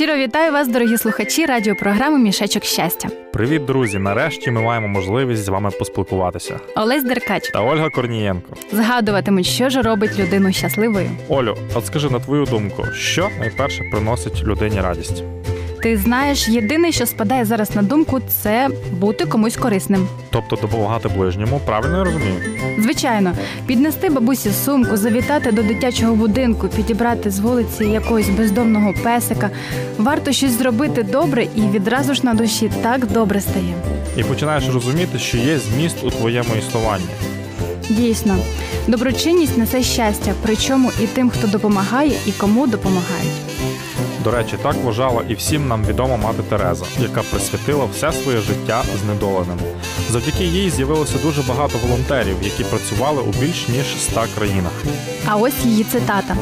Щиро вітаю вас, дорогі слухачі радіопрограми Мішечок щастя. Привіт, друзі! Нарешті ми маємо можливість з вами поспілкуватися. Олесь Деркач та Ольга Корнієнко згадуватимуть, що ж робить людину щасливою. Олю, от скажи на твою думку, що найперше приносить людині радість? Ти знаєш, єдине, що спадає зараз на думку, це бути комусь корисним. Тобто допомагати ближньому, правильно я розумію? Звичайно, піднести бабусі сумку, завітати до дитячого будинку, підібрати з вулиці якогось бездомного песика. Варто щось зробити добре, і відразу ж на душі так добре стає. І починаєш розуміти, що є зміст у твоєму існуванні. Дійсно, доброчинність несе щастя, причому і тим, хто допомагає, і кому допомагають. До речі, так вважала і всім нам відома мати Тереза, яка присвятила все своє життя знедоленим. Завдяки їй з'явилося дуже багато волонтерів, які працювали у більш ніж ста країнах. А ось її цитата: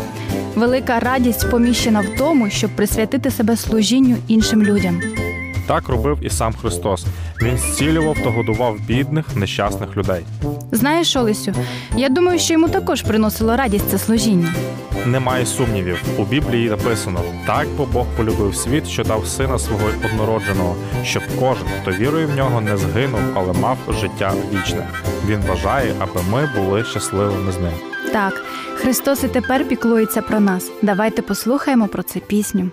велика радість поміщена в тому, щоб присвятити себе служінню іншим людям. Так робив і сам Христос. Він зцілював та годував бідних, нещасних людей. Знаєш, Олесю, я думаю, що йому також приносило радість це служіння. Немає сумнівів. У Біблії написано: так бо Бог полюбив світ, що дав сина свого однородженого, щоб кожен, хто вірує в нього, не згинув, але мав життя вічне. Він бажає, аби ми були щасливими з ним. Так, Христос і тепер піклується про нас. Давайте послухаємо про це пісню.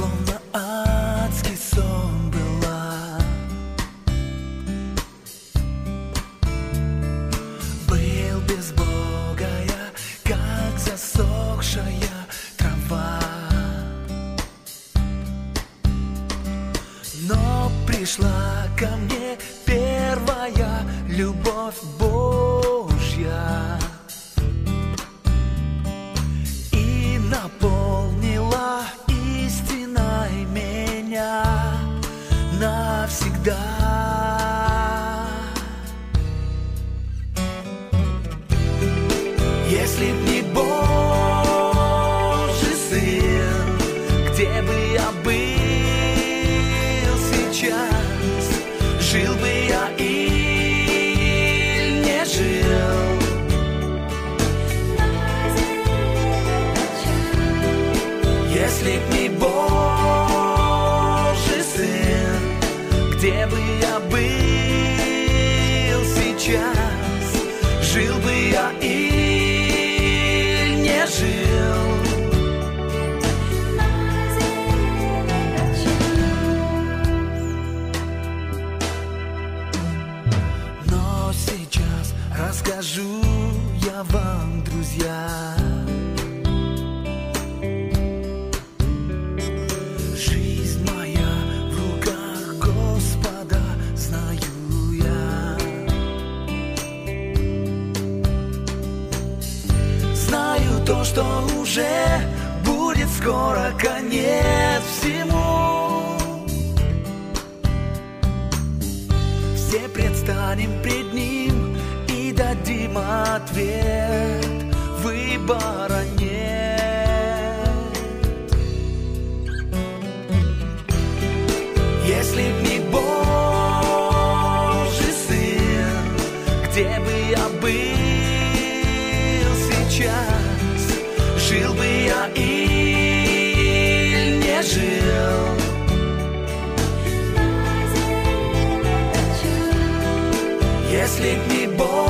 Словно адский сон была. Был без Бога я, как засохшая трава. Но пришла ко мне первая любовь Dah где бы я был сейчас, жил бы я или не жил. расскажу я вам, друзья. Уже будет скоро конец всему. Все предстанем пред Ним дадим ответ, выбора Если б не Божий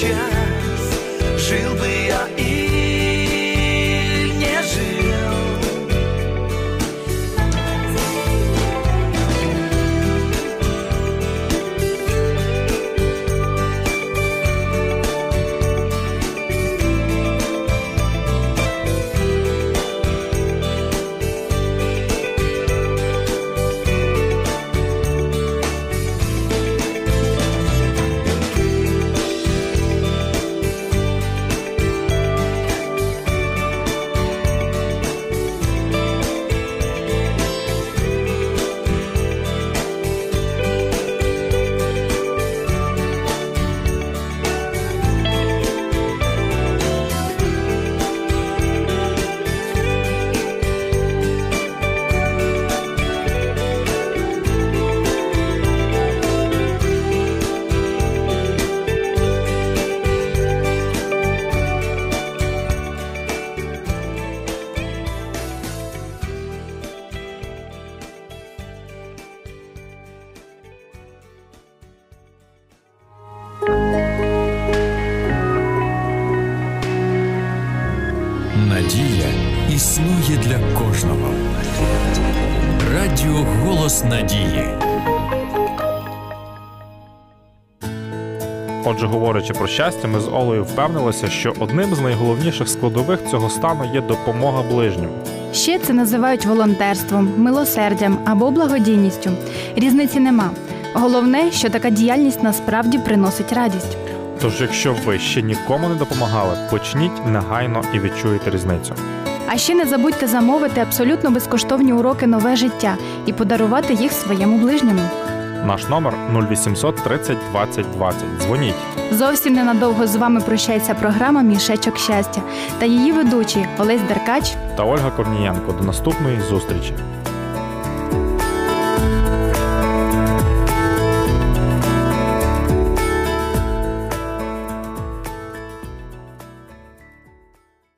future існує для кожного. Радіо Голос Надії. Отже, говорячи про щастя, ми з Олею впевнилися, що одним з найголовніших складових цього стану є допомога ближнім. Ще це називають волонтерством, милосердям або благодійністю. Різниці нема. Головне, що така діяльність насправді приносить радість. Тож, якщо ви ще нікому не допомагали, почніть негайно і відчуєте різницю. А ще не забудьте замовити абсолютно безкоштовні уроки нове життя і подарувати їх своєму ближньому. Наш номер 0800 30 20 20. Дзвоніть. Зовсім ненадовго з вами прощається програма Мішечок щастя та її ведучі Олесь Деркач Та Ольга Корнієнко. До наступної зустрічі.